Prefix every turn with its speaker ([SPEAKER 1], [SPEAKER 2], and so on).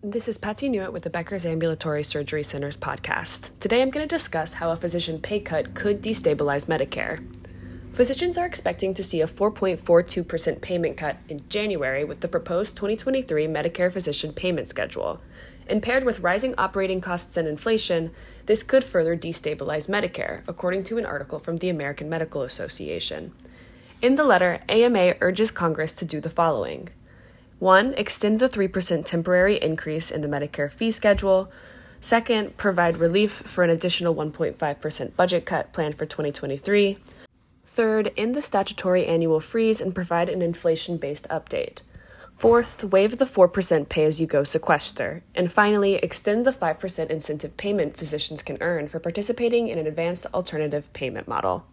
[SPEAKER 1] This is Patsy Newitt with the Becker's Ambulatory Surgery Centers podcast. Today I'm going to discuss how a physician pay cut could destabilize Medicare. Physicians are expecting to see a 4.42% payment cut in January with the proposed 2023 Medicare physician payment schedule. And paired with rising operating costs and inflation, this could further destabilize Medicare, according to an article from the American Medical Association. In the letter, AMA urges Congress to do the following 1. Extend the 3% temporary increase in the Medicare fee schedule. Second, provide relief for an additional 1.5% budget cut planned for 2023. Third, end the statutory annual freeze and provide an inflation based update. Fourth, waive the 4% pay as you go sequester. And finally, extend the 5% incentive payment physicians can earn for participating in an advanced alternative payment model.